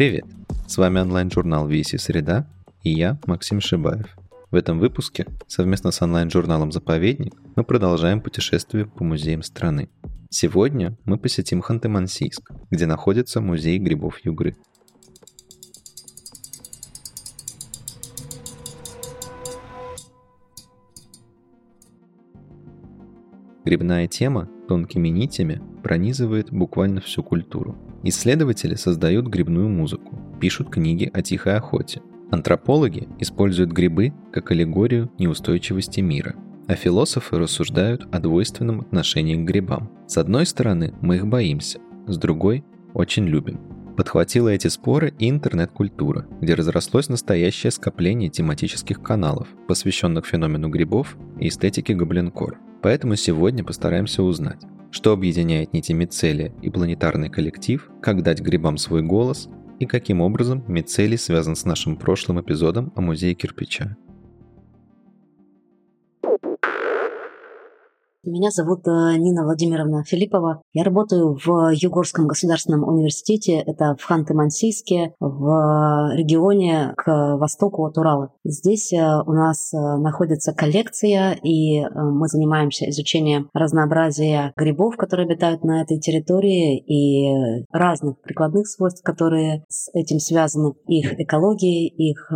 Привет! С вами онлайн-журнал VC Среда и я, Максим Шибаев. В этом выпуске совместно с онлайн-журналом «Заповедник» мы продолжаем путешествие по музеям страны. Сегодня мы посетим Ханты-Мансийск, где находится музей грибов Югры. Грибная тема тонкими нитями пронизывает буквально всю культуру. Исследователи создают грибную музыку, пишут книги о тихой охоте. Антропологи используют грибы как аллегорию неустойчивости мира, а философы рассуждают о двойственном отношении к грибам. С одной стороны, мы их боимся, с другой – очень любим. Подхватила эти споры и интернет-культура, где разрослось настоящее скопление тематических каналов, посвященных феномену грибов и эстетике гоблинкор – Поэтому сегодня постараемся узнать, что объединяет нити мицелия и планетарный коллектив, как дать грибам свой голос и каким образом мицелий связан с нашим прошлым эпизодом о музее кирпича. Меня зовут э, Нина Владимировна Филиппова. Я работаю в Югорском государственном университете, это в Ханты-Мансийске, в регионе к востоку от Урала. Здесь э, у нас э, находится коллекция, и мы занимаемся изучением разнообразия грибов, которые обитают на этой территории, и разных прикладных свойств, которые с этим связаны, их экологии, их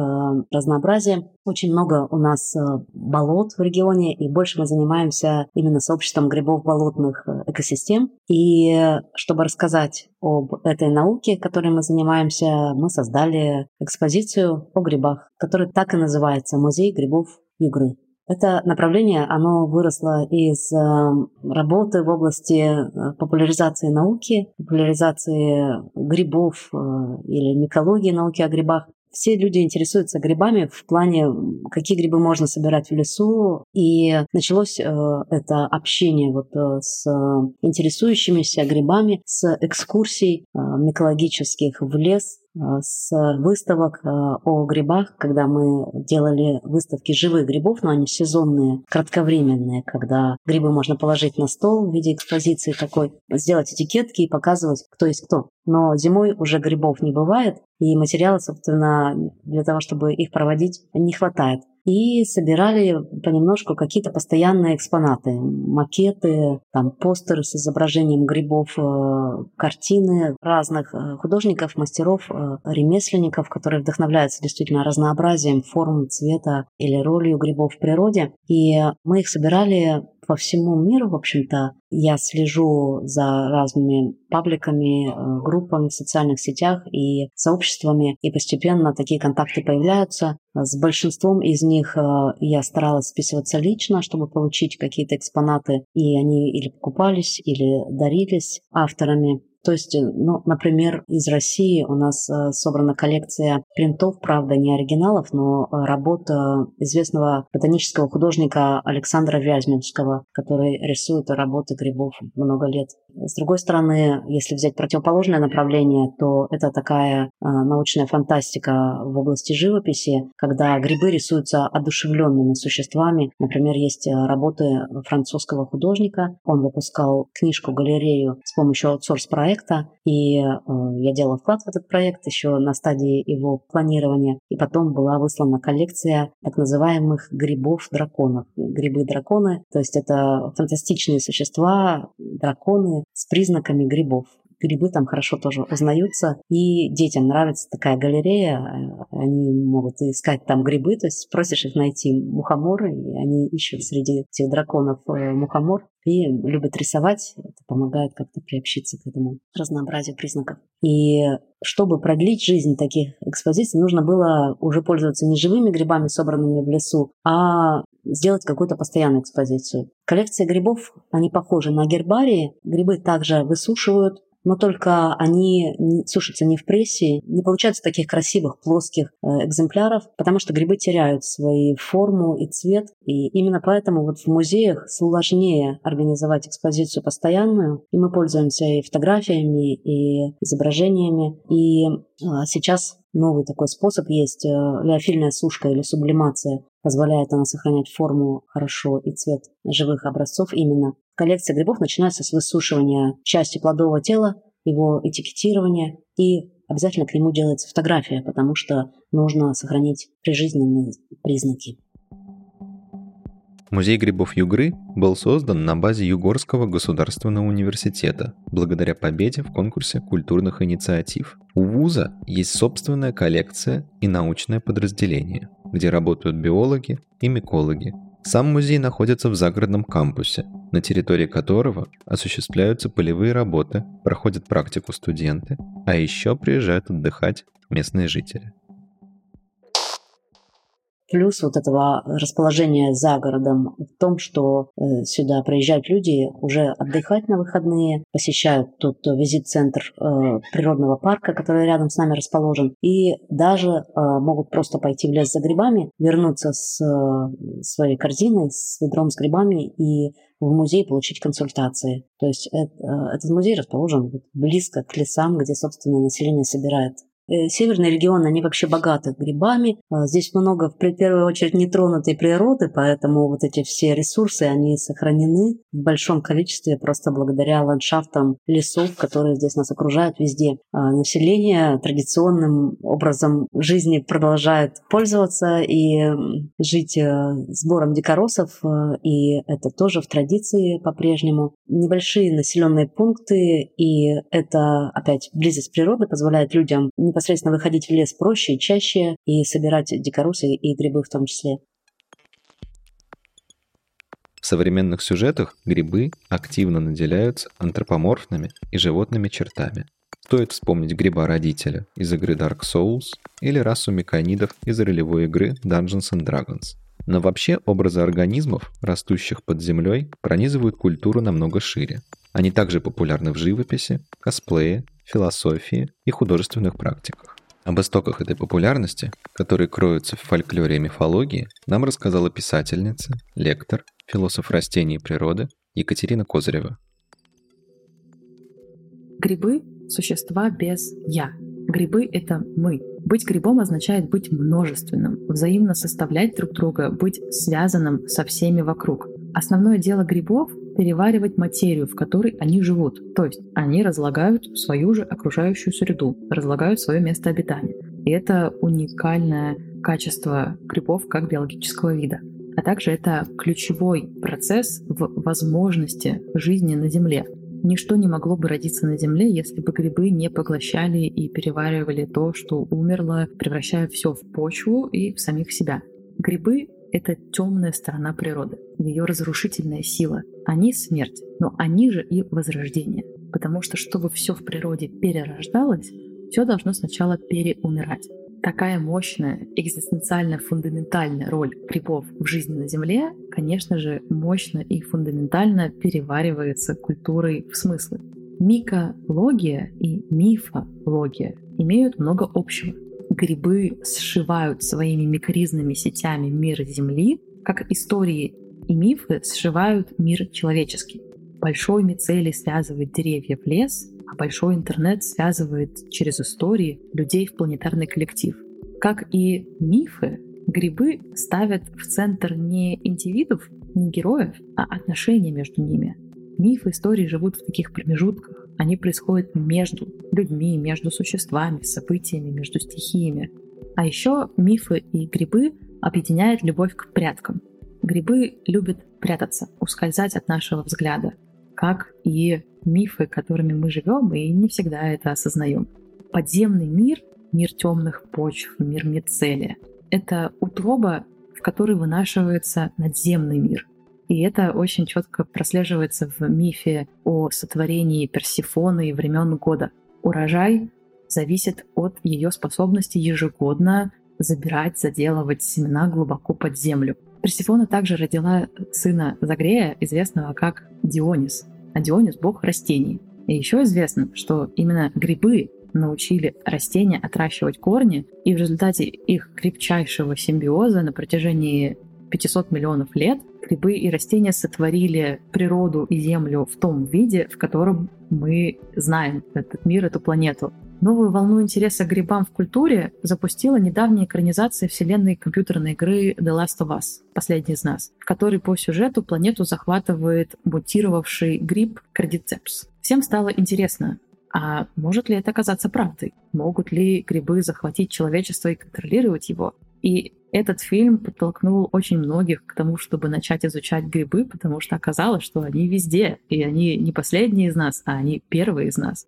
разнообразие. Очень много у нас болот в регионе, и больше мы занимаемся именно именно сообществом грибов болотных э, экосистем. И чтобы рассказать об этой науке, которой мы занимаемся, мы создали экспозицию о грибах, которая так и называется «Музей грибов Югры». Это направление, оно выросло из э, работы в области э, популяризации науки, популяризации грибов или микологии науки о грибах все люди интересуются грибами в плане, какие грибы можно собирать в лесу. И началось э, это общение вот э, с интересующимися грибами, с экскурсий э, микологических в лес, с выставок э, о грибах, когда мы делали выставки живых грибов, но они сезонные, кратковременные, когда грибы можно положить на стол в виде экспозиции такой, сделать этикетки и показывать, кто есть кто. Но зимой уже грибов не бывает, и материала, собственно, для того, чтобы их проводить, не хватает. И собирали понемножку какие-то постоянные экспонаты, макеты, там постеры с изображением грибов, э, картины разных э, художников, мастеров, э, ремесленников, которые вдохновляются действительно разнообразием форм, цвета или ролью грибов в природе. И мы их собирали по всему миру, в общем-то, я слежу за разными пабликами, э, группами в социальных сетях и сообществами, и постепенно такие контакты появляются. С большинством из них э, я старалась списываться лично, чтобы получить какие-то экспонаты, и они или покупались, или дарились авторами. То есть, э, ну, например, из России у нас э, собрана коллекция принтов, правда, не оригиналов, но э, работа известного ботанического художника Александра Вязьминского, который рисует работы грибов много лет. С другой стороны, если взять противоположное направление, то это такая научная фантастика в области живописи, когда грибы рисуются одушевленными существами. Например, есть работы французского художника. Он выпускал книжку-галерею с помощью аутсорс-проекта, проекта, и э, я делала вклад в этот проект еще на стадии его планирования, и потом была выслана коллекция так называемых грибов-драконов. Грибы-драконы, то есть это фантастичные существа, драконы с признаками грибов грибы там хорошо тоже узнаются. И детям нравится такая галерея, э, они могут искать там грибы, то есть просишь их найти мухоморы, и они ищут среди этих драконов э, мухомор и любят рисовать. Это помогает как-то приобщиться к этому разнообразию признаков. И чтобы продлить жизнь таких экспозиций, нужно было уже пользоваться не живыми грибами, собранными в лесу, а сделать какую-то постоянную экспозицию. Коллекция грибов, они похожи на гербарии. Грибы также высушивают, но только они сушатся не в прессе, не получается таких красивых плоских э, экземпляров, потому что грибы теряют свою форму и цвет. И именно поэтому вот в музеях сложнее организовать экспозицию постоянную, и мы пользуемся и фотографиями, и изображениями. И сейчас новый такой способ есть, э, леофильная сушка или сублимация. Позволяет она сохранять форму хорошо и цвет живых образцов именно. Коллекция грибов начинается с высушивания части плодового тела, его этикетирования и обязательно к нему делается фотография, потому что нужно сохранить прижизненные признаки. Музей грибов Югры был создан на базе Югорского государственного университета благодаря победе в конкурсе культурных инициатив. У вуза есть собственная коллекция и научное подразделение, где работают биологи и микологи. Сам музей находится в загородном кампусе, на территории которого осуществляются полевые работы, проходят практику студенты, а еще приезжают отдыхать местные жители. Плюс вот этого расположения за городом в том, что э, сюда приезжают люди уже отдыхать на выходные, посещают тут визит-центр э, природного парка, который рядом с нами расположен, и даже э, могут просто пойти в лес за грибами, вернуться с своей корзиной, с ведром с грибами и в музей получить консультации. То есть этот музей расположен близко к лесам, где, собственно, население собирает северные регионы, они вообще богаты грибами. А, здесь много, в первую очередь, нетронутой природы, поэтому вот эти все ресурсы, они сохранены в большом количестве просто благодаря ландшафтам лесов, которые здесь нас окружают везде. А, население традиционным образом жизни продолжает пользоваться и жить э, сбором дикоросов, э, и это тоже в традиции по-прежнему. Небольшие населенные пункты, и это опять близость природы позволяет людям не непосредственно выходить в лес проще, чаще и собирать дикоросы и грибы в том числе. В современных сюжетах грибы активно наделяются антропоморфными и животными чертами. Стоит вспомнить гриба-родителя из игры Dark Souls или расу меканидов из ролевой игры Dungeons and Dragons. Но вообще образы организмов, растущих под землей, пронизывают культуру намного шире. Они также популярны в живописи, косплее, философии и художественных практиках. Об истоках этой популярности, которые кроются в фольклоре и мифологии, нам рассказала писательница, лектор, философ растений и природы Екатерина Козырева. Грибы – существа без «я». Грибы – это мы. Быть грибом означает быть множественным, взаимно составлять друг друга, быть связанным со всеми вокруг. Основное дело грибов переваривать материю, в которой они живут. То есть они разлагают свою же окружающую среду, разлагают свое место обитания. И это уникальное качество грибов как биологического вида. А также это ключевой процесс в возможности жизни на Земле. Ничто не могло бы родиться на Земле, если бы грибы не поглощали и переваривали то, что умерло, превращая все в почву и в самих себя. Грибы это темная сторона природы, ее разрушительная сила. Они смерть, но они же и возрождение. Потому что чтобы все в природе перерождалось, все должно сначала переумирать. Такая мощная, экзистенциальная, фундаментальная роль грибов в жизни на Земле, конечно же, мощно и фундаментально переваривается культурой в смыслы. Микология и мифология имеют много общего грибы сшивают своими микризными сетями мир Земли, как истории и мифы сшивают мир человеческий. Большой мицелий связывает деревья в лес, а большой интернет связывает через истории людей в планетарный коллектив. Как и мифы, грибы ставят в центр не индивидов, не героев, а отношения между ними. Мифы истории живут в таких промежутках, они происходят между людьми, между существами, событиями, между стихиями. А еще мифы и грибы объединяют любовь к пряткам. Грибы любят прятаться, ускользать от нашего взгляда, как и мифы, которыми мы живем, и не всегда это осознаем. Подземный мир, мир темных почв, мир мицелия — это утроба, в которой вынашивается надземный мир — и это очень четко прослеживается в мифе о сотворении Персифоны и времен года. Урожай зависит от ее способности ежегодно забирать, заделывать семена глубоко под землю. Персифона также родила сына Загрея, известного как Дионис. А Дионис — бог растений. И еще известно, что именно грибы научили растения отращивать корни, и в результате их крепчайшего симбиоза на протяжении 500 миллионов лет грибы и растения сотворили природу и Землю в том виде, в котором мы знаем этот мир, эту планету. Новую волну интереса к грибам в культуре запустила недавняя экранизация вселенной компьютерной игры The Last of Us, последний из нас, в которой по сюжету планету захватывает мутировавший гриб Кардицепс. Всем стало интересно, А может ли это оказаться правдой? Могут ли грибы захватить человечество и контролировать его? И этот фильм подтолкнул очень многих к тому, чтобы начать изучать грибы, потому что оказалось, что они везде, и они не последние из нас, а они первые из нас.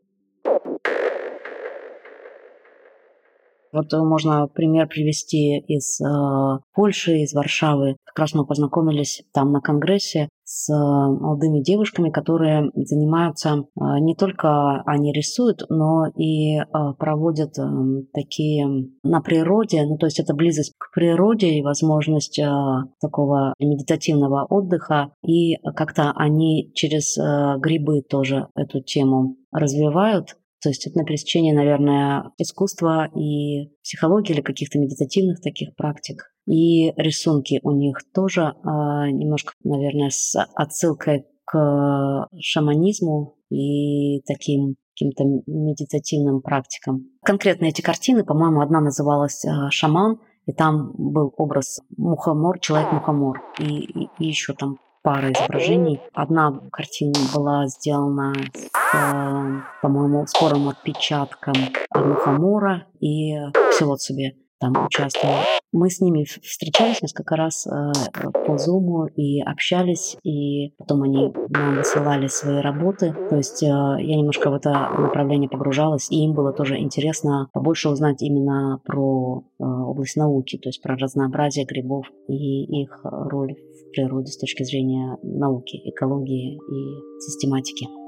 Вот э, можно пример привести из э, Польши, из Варшавы. Как раз мы познакомились там на конгрессе с э, молодыми девушками, которые занимаются э, не только они рисуют, но и э, проводят э, такие на природе, ну то есть это близость к природе и возможность такого медитативного отдыха, и как-то они через э, грибы тоже эту тему развивают. То есть это на пересечении, наверное, искусства и психологии или каких-то медитативных таких практик. И рисунки у них тоже э, немножко, наверное, с отсылкой к шаманизму и таким каким-то медитативным практикам. Конкретно эти картины, по-моему, одна называлась э, «Шаман», и там был образ мухомор, человек-мухомор, и, и, и еще там пара изображений. Одна картина была сделана с, э, по-моему, спором отпечатком мухомора и себе там участвовал. Мы с ними встречались несколько раз э, по Zoom и общались, и потом они нам высылали свои работы. То есть э, я немножко в это направление погружалась, и им было тоже интересно побольше узнать именно про э, область науки, то есть про разнообразие грибов и их роль в природе с точки зрения науки, экологии и систематики.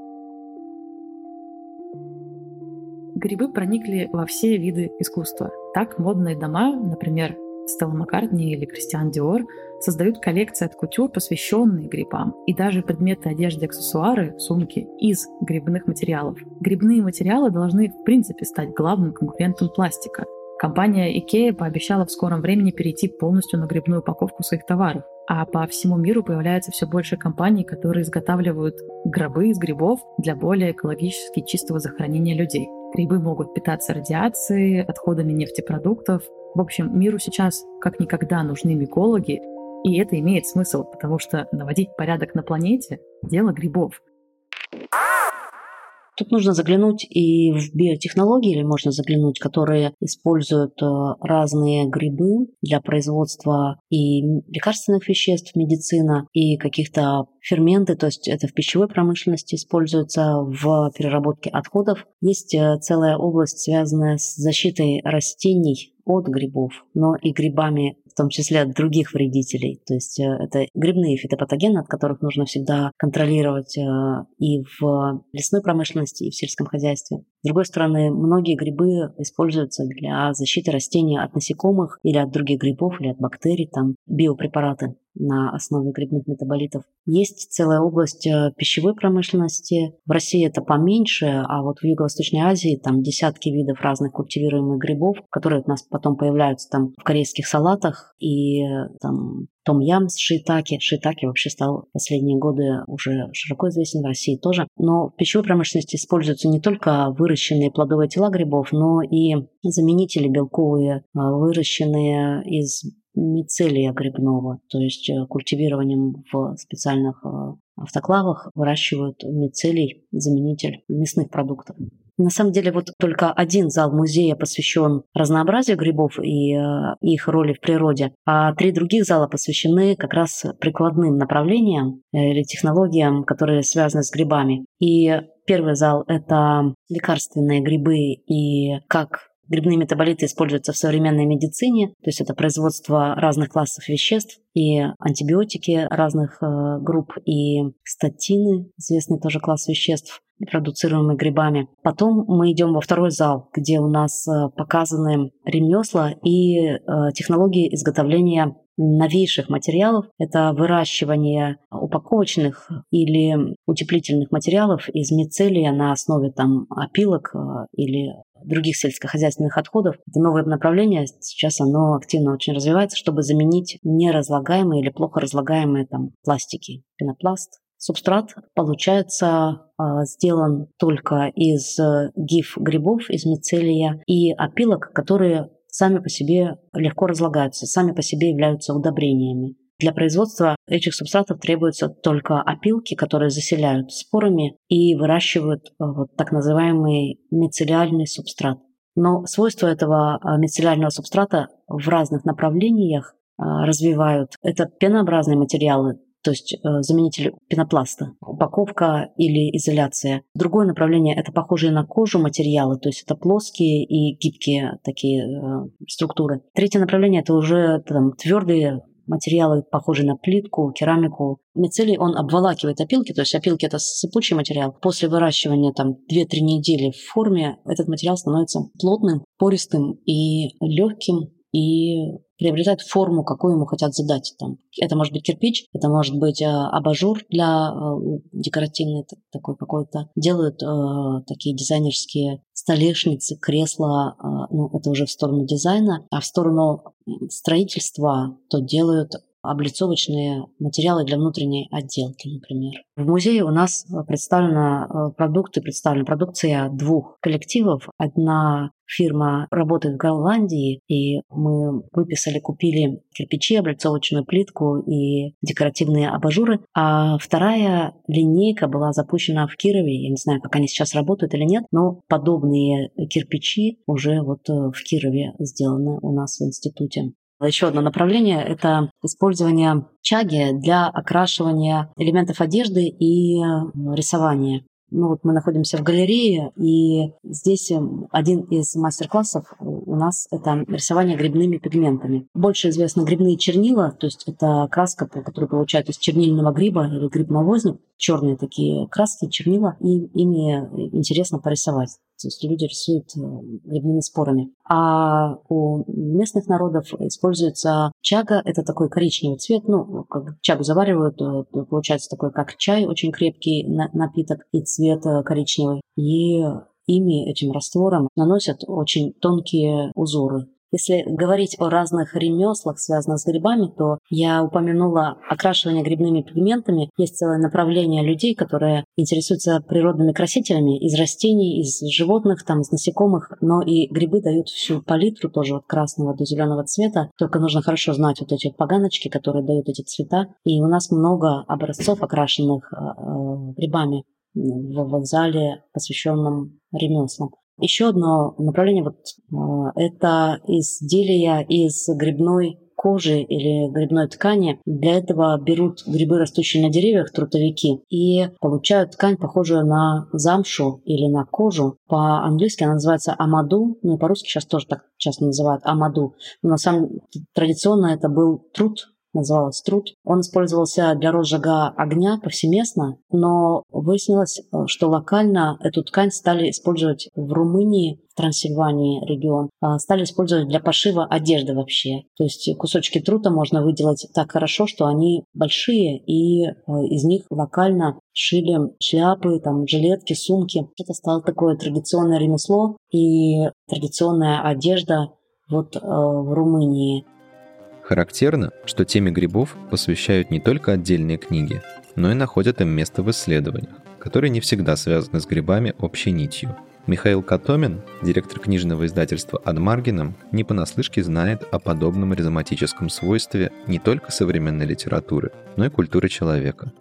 Грибы проникли во все виды искусства. Так модные дома, например, Стелла Маккартни или Кристиан Диор, создают коллекции от кутюр, посвященные грибам, и даже предметы одежды, аксессуары, сумки из грибных материалов. Грибные материалы должны в принципе стать главным конкурентом пластика. Компания IKEA пообещала в скором времени перейти полностью на грибную упаковку своих товаров. А по всему миру появляется все больше компаний, которые изготавливают гробы из грибов для более экологически чистого захоронения людей. Грибы могут питаться радиацией, отходами нефтепродуктов. В общем, миру сейчас как никогда нужны микологи, и это имеет смысл, потому что наводить порядок на планете – дело грибов. Тут нужно заглянуть и в биотехнологии, или можно заглянуть, которые используют э, разные грибы для производства и лекарственных веществ, медицина, и каких-то ферменты, то есть это в пищевой промышленности используется, в переработке отходов. Есть э, целая область, связанная с защитой растений от грибов, но и грибами том числе от других вредителей. То есть э, это грибные фитопатогены, от которых нужно всегда контролировать э, и в лесной промышленности, и в сельском хозяйстве. С другой стороны, многие грибы используются для защиты растений от насекомых или от других грибов, или от бактерий, там биопрепараты на основе грибных метаболитов. Есть целая область э, пищевой промышленности. В России это поменьше, а вот в Юго-Восточной Азии там десятки видов разных культивируемых грибов, которые у нас потом появляются там в корейских салатах и там том ям с шиитаки. Шиитаки вообще стал в последние годы уже широко известен в России тоже. Но в пищевой промышленности используются не только выращенные плодовые тела грибов, но и заменители белковые, а, выращенные из мицелия грибного, то есть э, культивированием в специальных э, автоклавах выращивают мицелий, заменитель мясных продуктов. На самом деле вот только один зал музея посвящен разнообразию грибов и э, их роли в природе, а три других зала посвящены как раз прикладным направлениям или технологиям, которые связаны с грибами. И первый зал – это лекарственные грибы и как Грибные метаболиты используются в современной медицине, то есть это производство разных классов веществ и антибиотики разных э, групп и статины, известный тоже класс веществ, продуцируемые грибами. Потом мы идем во второй зал, где у нас э, показаны ремесла и э, технологии изготовления новейших материалов. Это выращивание упаковочных или утеплительных материалов из мицелия на основе там опилок или других сельскохозяйственных отходов. Это новое направление, сейчас оно активно очень развивается, чтобы заменить неразлагаемые или плохо разлагаемые там пластики, пенопласт. Субстрат получается а, сделан только из э, гиф грибов, из мицелия и опилок, которые сами по себе легко разлагаются, сами по себе являются удобрениями. Для производства этих субстратов требуются только опилки, которые заселяют спорами и выращивают э, вот так называемый мицеллиальный субстрат. Но свойства этого э, мицеллиального субстрата в разных направлениях э, развивают. Это пенообразные материалы, то есть заменитель пенопласта, упаковка или изоляция. Другое направление – это похожие на кожу материалы, то есть это плоские и гибкие такие э, структуры. Третье направление – это уже там, твердые материалы, похожие на плитку, керамику. Мицелий, он обволакивает опилки, то есть опилки – это сыпучий материал. После выращивания там 2-3 недели в форме этот материал становится плотным, пористым и легким, и приобретает форму, какую ему хотят задать. Там. Это может быть кирпич, это может быть э, абажур для э, декоративный такой какой-то. Делают э, такие дизайнерские столешницы, кресла, э, ну, это уже в сторону дизайна, а в сторону строительства то делают облицовочные материалы для внутренней отделки, например. В музее у нас представлены э, продукты, представлена продукция двух коллективов. Одна фирма работает в Голландии, и мы выписали, купили кирпичи, облицовочную плитку и декоративные абажуры. А вторая линейка была запущена в Кирове. Я не знаю, как они сейчас работают или нет, но подобные кирпичи уже вот э, в Кирове сделаны у нас в институте. Еще одно направление – это использование чаги для окрашивания элементов одежды и рисования. Ну вот мы находимся в галерее, и здесь один из мастер-классов у нас это рисование грибными пигментами. Больше известно грибные чернила, то есть это краска, которую получают из чернильного гриба или гриб-навозник, черные такие краски, чернила, и ими интересно порисовать. То есть люди рисуют э, грибными спорами. А у местных народов используется чага. Это такой коричневый цвет. Ну, как чагу заваривают, э, получается такой, как чай, очень крепкий напиток и цвет э, коричневый. И ими, этим раствором, наносят очень тонкие узоры. Если говорить о разных ремеслах, связанных с грибами, то я упомянула окрашивание грибными пигментами. Есть целое направление людей, которые интересуются природными красителями из растений, из животных, там, из насекомых, но и грибы дают всю палитру тоже от красного до зеленого цвета. Только нужно хорошо знать вот эти поганочки, которые дают эти цвета. И у нас много образцов, окрашенных э, э грибами в вокзале, посвященном ремеслам. Еще одно направление вот, а, это изделия из грибной кожи или грибной ткани. Для этого берут грибы, растущие на деревьях, трутовики, и получают ткань, похожую на замшу или на кожу. По-английски она называется амаду, ну и по-русски сейчас тоже так часто называют амаду. Но на самом традиционно это был труд, называлась труд. Он использовался для розжига огня повсеместно, но выяснилось, э, что локально эту ткань стали использовать в Румынии, в Трансильвании регион, а стали использовать для пошива одежды вообще. То есть кусочки трута можно выделать так хорошо, что они большие, и э, из них локально шили шляпы, там, жилетки, сумки. Это стало такое традиционное ремесло и традиционная одежда вот э, в Румынии. Характерно, что теме грибов посвящают не только отдельные книги, но и находят им место в исследованиях, которые не всегда связаны с грибами общей нитью. Михаил Катомин, директор книжного издательства «Адмаргином», не понаслышке знает о подобном ризоматическом свойстве не только современной литературы, но и культуры человека.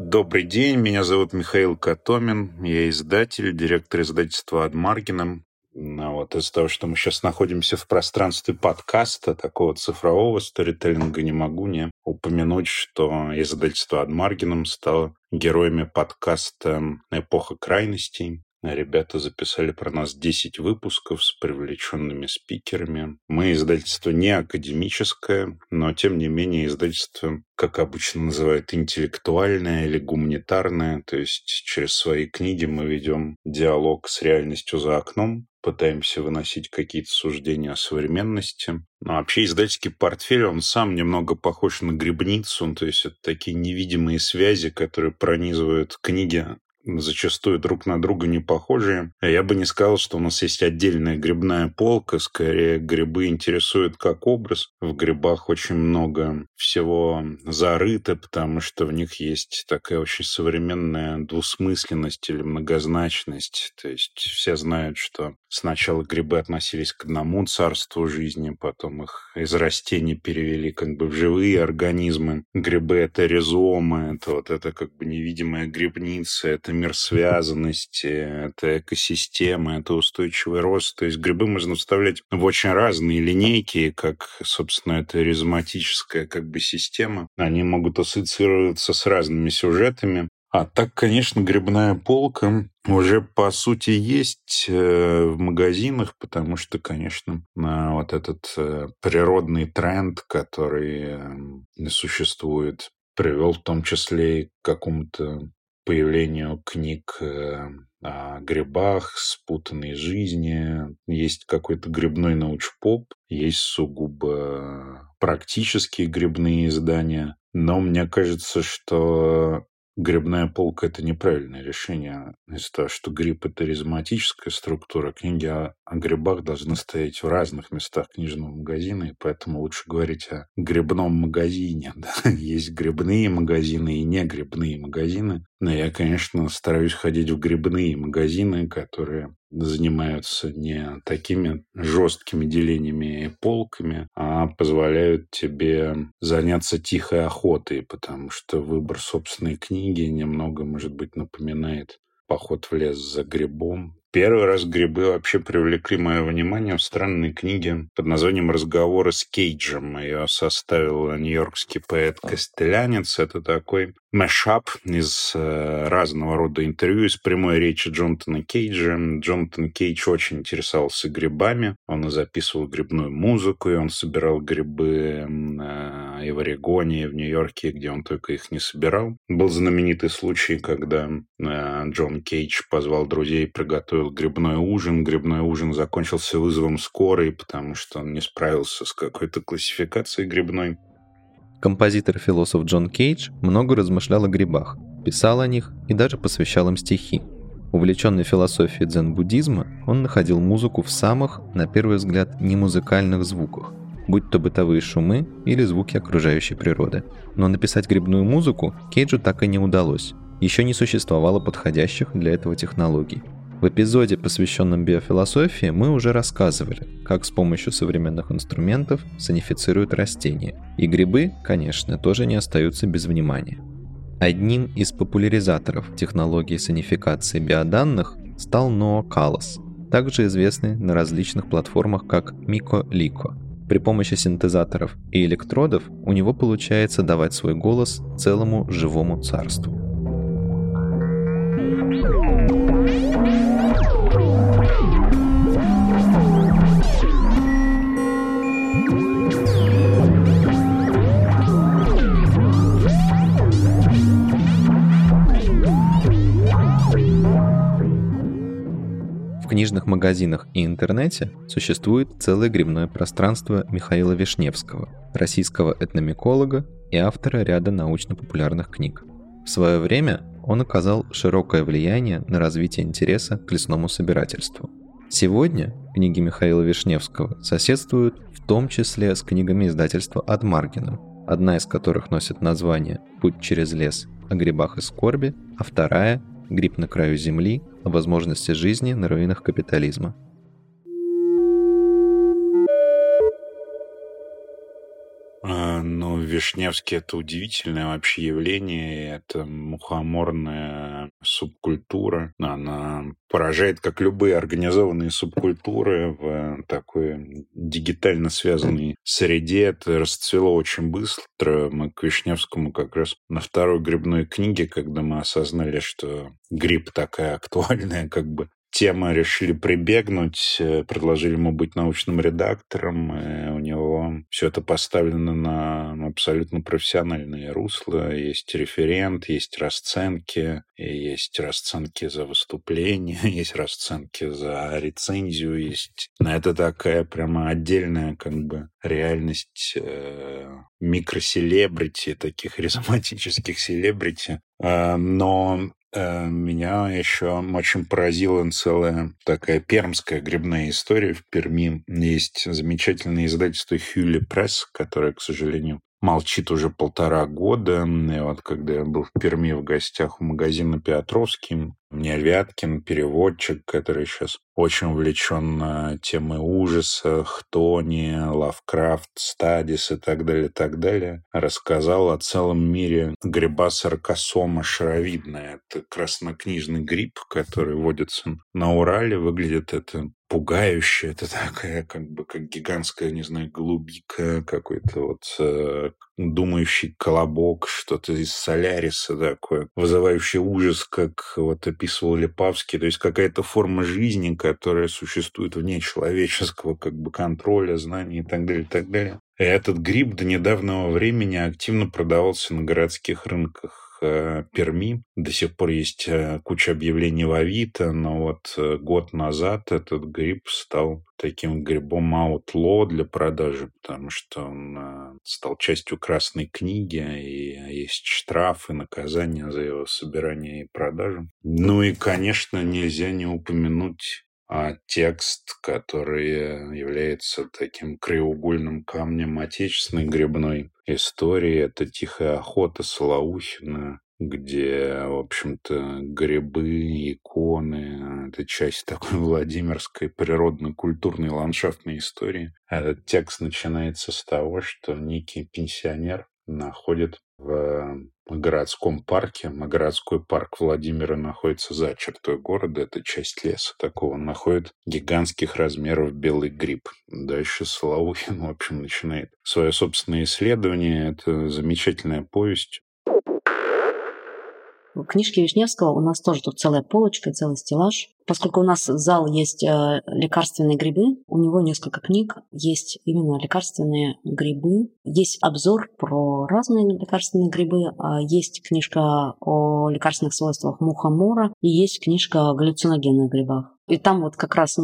Добрый день, меня зовут Михаил Катомин, я издатель, директор издательства «Адмаргином», ну, вот из-за того, что мы сейчас находимся в пространстве подкаста, такого цифрового сторителлинга, не могу не упомянуть, что издательство «Адмаргином» стало героями подкаста «Эпоха крайностей». Ребята записали про нас 10 выпусков с привлеченными спикерами. Мы издательство не академическое, но тем не менее издательство, как обычно называют, интеллектуальное или гуманитарное. То есть через свои книги мы ведем диалог с реальностью за окном, пытаемся выносить какие-то суждения о современности. Но вообще издательский портфель, он сам немного похож на грибницу, то есть это такие невидимые связи, которые пронизывают книги зачастую друг на друга не похожие. Я бы не сказал, что у нас есть отдельная грибная полка, скорее грибы интересуют как образ. В грибах очень много всего зарыто, потому что в них есть такая очень современная двусмысленность или многозначность. То есть все знают, что сначала грибы относились к одному царству жизни, потом их из растений перевели как бы в живые организмы. Грибы — это ризомы, это вот это как бы невидимая грибница, это мир связанности, это экосистема, это устойчивый рост. То есть грибы можно вставлять в очень разные линейки, как, собственно, это ризоматическая как бы система. Они могут ассоциироваться с разными сюжетами. А так, конечно, грибная полка уже по сути есть э, в магазинах, потому что, конечно, вот этот э, природный тренд, который существует, привел в том числе и к какому-то появлению книг э, о грибах, спутанной жизни. Есть какой-то грибной научпоп, есть сугубо практические грибные издания. Но мне кажется, что грибная полка – это неправильное решение. Из-за того, что гриб – это ризоматическая структура, книги о, о грибах должны стоять в разных местах книжного магазина, и поэтому лучше говорить о грибном магазине. Да? Есть грибные магазины и не грибные магазины. Но я, конечно, стараюсь ходить в грибные магазины, которые занимаются не такими жесткими делениями и полками, а позволяют тебе заняться тихой охотой, потому что выбор собственной книги немного, может быть, напоминает поход в лес за грибом, Первый раз грибы вообще привлекли мое внимание в странной книге под названием «Разговоры с Кейджем». Ее составил нью-йоркский поэт-костелянец. Это такой мэшап из э, разного рода интервью из прямой речи Джонатана Кейджа. Джонатан Кейдж очень интересовался грибами. Он записывал грибную музыку, и он собирал грибы э, и в Орегоне, и в Нью-Йорке, где он только их не собирал. Был знаменитый случай, когда э, Джон Кейдж позвал друзей приготовить приготовил грибной ужин. Грибной ужин закончился вызовом скорой, потому что он не справился с какой-то классификацией грибной. Композитор-философ Джон Кейдж много размышлял о грибах, писал о них и даже посвящал им стихи. Увлеченный философией дзен-буддизма, он находил музыку в самых, на первый взгляд, немузыкальных звуках, будь то бытовые шумы или звуки окружающей природы. Но написать грибную музыку Кейджу так и не удалось. Еще не существовало подходящих для этого технологий. В эпизоде, посвященном биофилософии, мы уже рассказывали, как с помощью современных инструментов санифицируют растения. И грибы, конечно, тоже не остаются без внимания. Одним из популяризаторов технологии санификации биоданных стал Ноа Калос, также известный на различных платформах как Мико Лико. При помощи синтезаторов и электродов у него получается давать свой голос целому живому царству. Книжных магазинах и интернете существует целое грибное пространство Михаила Вишневского, российского этномиколога и автора ряда научно-популярных книг. В свое время он оказал широкое влияние на развитие интереса к лесному собирательству. Сегодня книги Михаила Вишневского соседствуют в том числе с книгами издательства «Адмаргином», одна из которых носит название «Путь через лес» о грибах и скорби, а вторая «Гриб на краю земли о возможности жизни на руинах капитализма. А, ну, Вишневский — это удивительное вообще явление. Это мухоморная субкультура. Она поражает, как любые организованные субкультуры в такой дигитально связанной среде. Это расцвело очень быстро. Мы к Вишневскому как раз на второй грибной книге, когда мы осознали, что гриб такая актуальная как бы тема решили прибегнуть, э, предложили ему быть научным редактором. И у него все это поставлено на ну, абсолютно профессиональное русло. Есть референт, есть расценки, есть расценки за выступление, есть расценки за рецензию, есть на это такая прямо отдельная как бы реальность э, микроселебрити, таких харизматических селебрити. Э, но Э, меня еще очень поразила целая такая пермская грибная история. В Перми есть замечательное издательство Хюли Пресс, которое, к сожалению, молчит уже полтора года. И вот когда я был в Перми в гостях у магазина Петровский, мне Вяткин, переводчик, который сейчас очень увлечен темой ужаса, Хтони, Лавкрафт, Стадис и так далее, и так далее, рассказал о целом мире гриба саркосома шаровидная. Это краснокнижный гриб, который водится на Урале. Выглядит это пугающе. Это такая, как бы, как гигантская, не знаю, голубика, какой-то вот э, думающий колобок, что-то из Соляриса такое, вызывающий ужас, как вот описывал Лепавский. То есть какая-то форма жизни, которая существует вне человеческого как бы контроля, знаний и так далее, и так далее. И этот гриб до недавнего времени активно продавался на городских рынках Э, Перми. До сих пор есть э, куча объявлений в Авито, но вот э, год назад этот гриб стал таким грибом аутло для продажи, потому что он стал частью Красной книги, и есть штрафы, наказания за его собирание и продажу. Ну и, конечно, нельзя не упомянуть текст, который является таким краеугольным камнем отечественной грибной истории. Это «Тихая охота» Солоухина, где, в общем-то, грибы, иконы — это часть такой Владимирской природно-культурной ландшафтной истории. Этот текст начинается с того, что некий пенсионер находит в городском парке. Городской парк Владимира находится за чертой города. Это часть леса такого. Он находит гигантских размеров белый гриб. Дальше Солоухин, в общем, начинает свое собственное исследование. Это замечательная повесть книжки Вишневского у нас тоже тут целая полочка, целый стеллаж. Поскольку у нас зал есть э, лекарственные грибы, у него несколько книг есть именно лекарственные грибы. Есть обзор про разные лекарственные грибы, а есть книжка о лекарственных свойствах мухомора и есть книжка о галлюциногенных грибах. И там вот как раз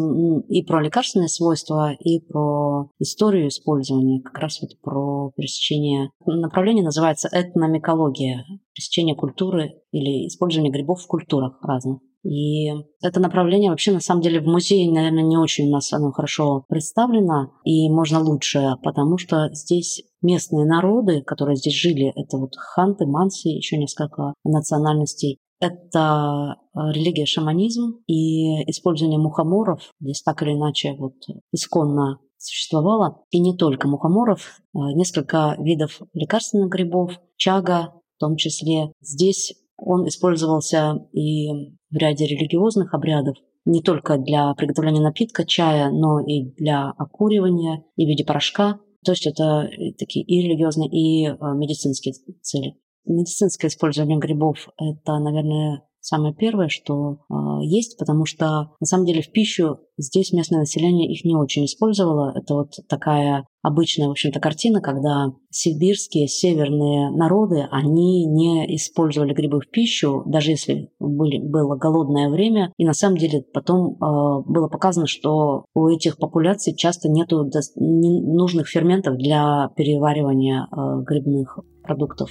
и про лекарственные свойства, и про историю использования, как раз вот про пересечение. Направление называется этномикология, пересечение культуры или использование грибов в культурах разных. И это направление вообще на самом деле в музее, наверное, не очень у нас оно хорошо представлено, и можно лучше, потому что здесь местные народы, которые здесь жили, это вот ханты, манси, еще несколько национальностей, это э, религия шаманизм и использование мухоморов здесь так или иначе вот исконно существовало. И не только мухоморов, а несколько видов лекарственных грибов, чага том числе. Здесь он использовался и в ряде религиозных обрядов, не только для приготовления напитка, чая, но и для окуривания и в виде порошка. То есть это такие и религиозные, и э, медицинские цели медицинское использование грибов – это, наверное, самое первое, что э, есть, потому что на самом деле в пищу здесь местное население их не очень использовало. Это вот такая обычная, в общем-то, картина, когда сибирские северные народы, они не использовали грибы в пищу, даже если были, было голодное время. И на самом деле потом э, было показано, что у этих популяций часто нет нужных ферментов для переваривания э, грибных продуктов.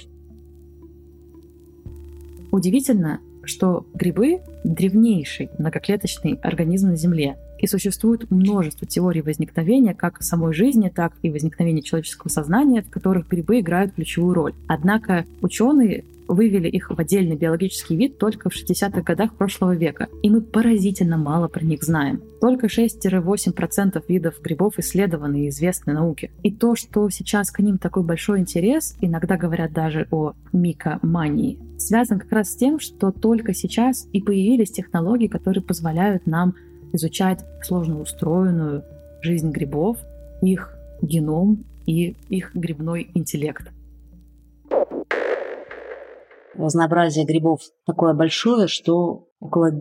Удивительно, что грибы – древнейший многоклеточный организм на Земле, и существует множество теорий возникновения как самой жизни, так и возникновения человеческого сознания, в которых грибы играют ключевую роль. Однако ученые вывели их в отдельный биологический вид только в 60-х годах прошлого века, и мы поразительно мало про них знаем. Только 6-8% видов грибов исследованы и известны науке. И то, что сейчас к ним такой большой интерес, иногда говорят даже о микомании, связан как раз с тем, что только сейчас и появились технологии, которые позволяют нам изучать сложно устроенную жизнь грибов, их геном и их грибной интеллект. Разнообразие грибов такое большое, что около 90%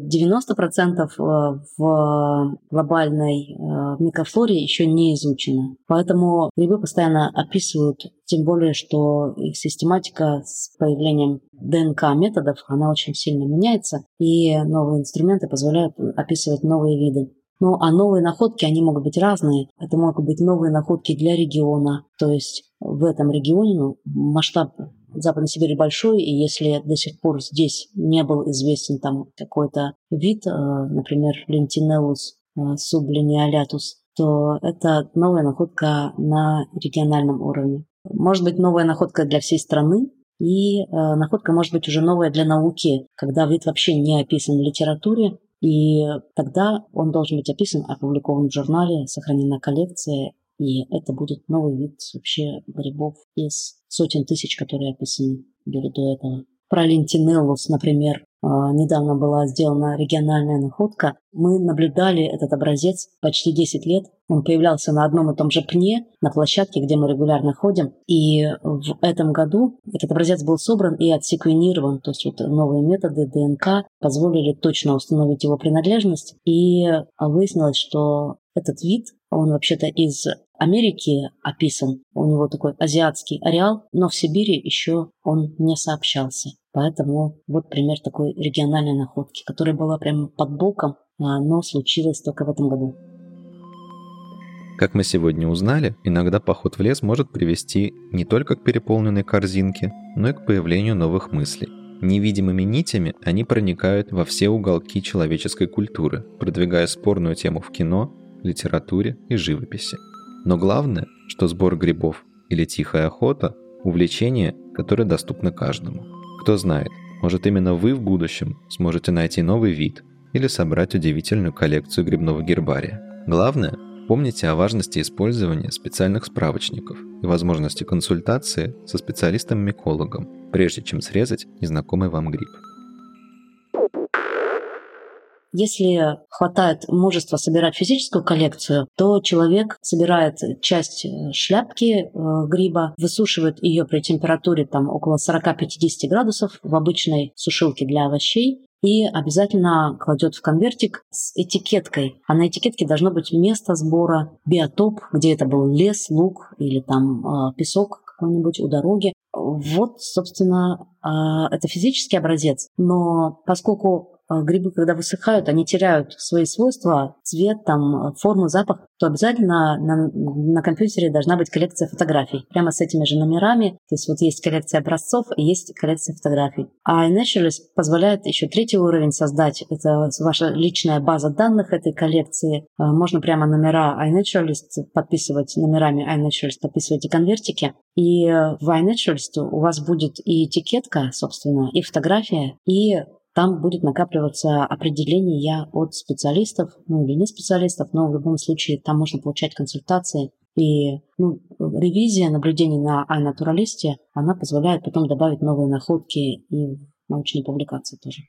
э, в глобальной э, микрофлоре еще не изучено. Поэтому грибы постоянно описывают, тем более, что их систематика с появлением ДНК-методов, она очень сильно меняется, и новые инструменты позволяют описывать новые виды. Ну, а новые находки, они могут быть разные. Это могут быть новые находки для региона. То есть в этом регионе ну, масштаб Западной Сибири большой, и если до сих пор здесь не был известен там какой-то вид, э, например, лентинелус сублиниалятус, то это новая находка на региональном уровне. Может быть, новая находка для всей страны, и э, находка может быть уже новая для науки, когда вид вообще не описан в литературе, и тогда он должен быть описан, опубликован в журнале, сохранена коллекция, и это будет новый вид вообще грибов из сотен тысяч, которые описаны были до этого. Про лентинеллус, например, а, недавно была сделана региональная находка. Мы наблюдали этот образец почти 10 лет. Он появлялся на одном и том же пне, на площадке, где мы регулярно ходим. И в этом году этот образец был собран и отсеквенирован. То есть вот новые методы ДНК позволили точно установить его принадлежность. И выяснилось, что этот вид, он вообще-то из Америки описан. У него такой азиатский ареал, но в Сибири еще он не сообщался. Поэтому вот пример такой региональной находки, которая была прямо под боком, а, но случилась только в этом году. Как мы сегодня узнали, иногда поход в лес может привести не только к переполненной корзинке, но и к появлению новых мыслей. Невидимыми нитями они проникают во все уголки человеческой культуры, продвигая спорную тему в кино, литературе и живописи. Но главное, что сбор грибов или тихая охота – увлечение, которое доступно каждому. Кто знает, может именно вы в будущем сможете найти новый вид или собрать удивительную коллекцию грибного гербария. Главное, помните о важности использования специальных справочников и возможности консультации со специалистом-микологом, прежде чем срезать незнакомый вам гриб. Если хватает мужества собирать физическую коллекцию, то человек собирает часть э, шляпки э, гриба, высушивает ее при температуре там, около 40-50 градусов в обычной сушилке для овощей и обязательно кладет в конвертик с этикеткой. А на этикетке должно быть место сбора, биотоп, где это был лес, луг или там э, песок какой-нибудь у дороги. Вот, собственно, э, это физический образец. Но поскольку грибы, когда высыхают, они теряют свои свойства, цвет, там, форму, запах, то обязательно на, на компьютере должна быть коллекция фотографий. Прямо с этими же номерами. То есть вот есть коллекция образцов и есть коллекция фотографий. А iNaturalist позволяет еще третий уровень создать. Это ваша личная база данных этой коллекции. А, можно прямо номера iNaturalist подписывать номерами iNaturalist, подписывайте конвертики. И в iNaturalist у вас будет и этикетка, собственно, и фотография, и там будет накапливаться определение от специалистов, ну или не специалистов, но в любом случае там можно получать консультации. И ну, ревизия наблюдений на iNaturalist, она позволяет потом добавить новые находки и научные публикации тоже.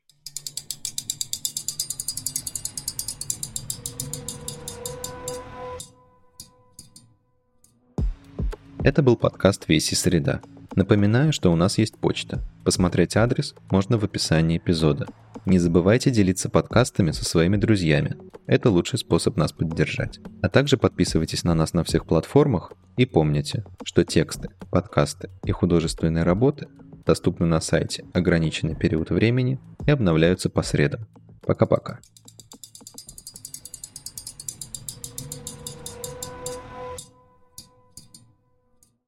Это был подкаст «Веси среда». Напоминаю, что у нас есть почта. Посмотреть адрес можно в описании эпизода. Не забывайте делиться подкастами со своими друзьями. Это лучший способ нас поддержать. А также подписывайтесь на нас на всех платформах и помните, что тексты, подкасты и художественные работы доступны на сайте ограниченный период времени и обновляются по средам. Пока-пока.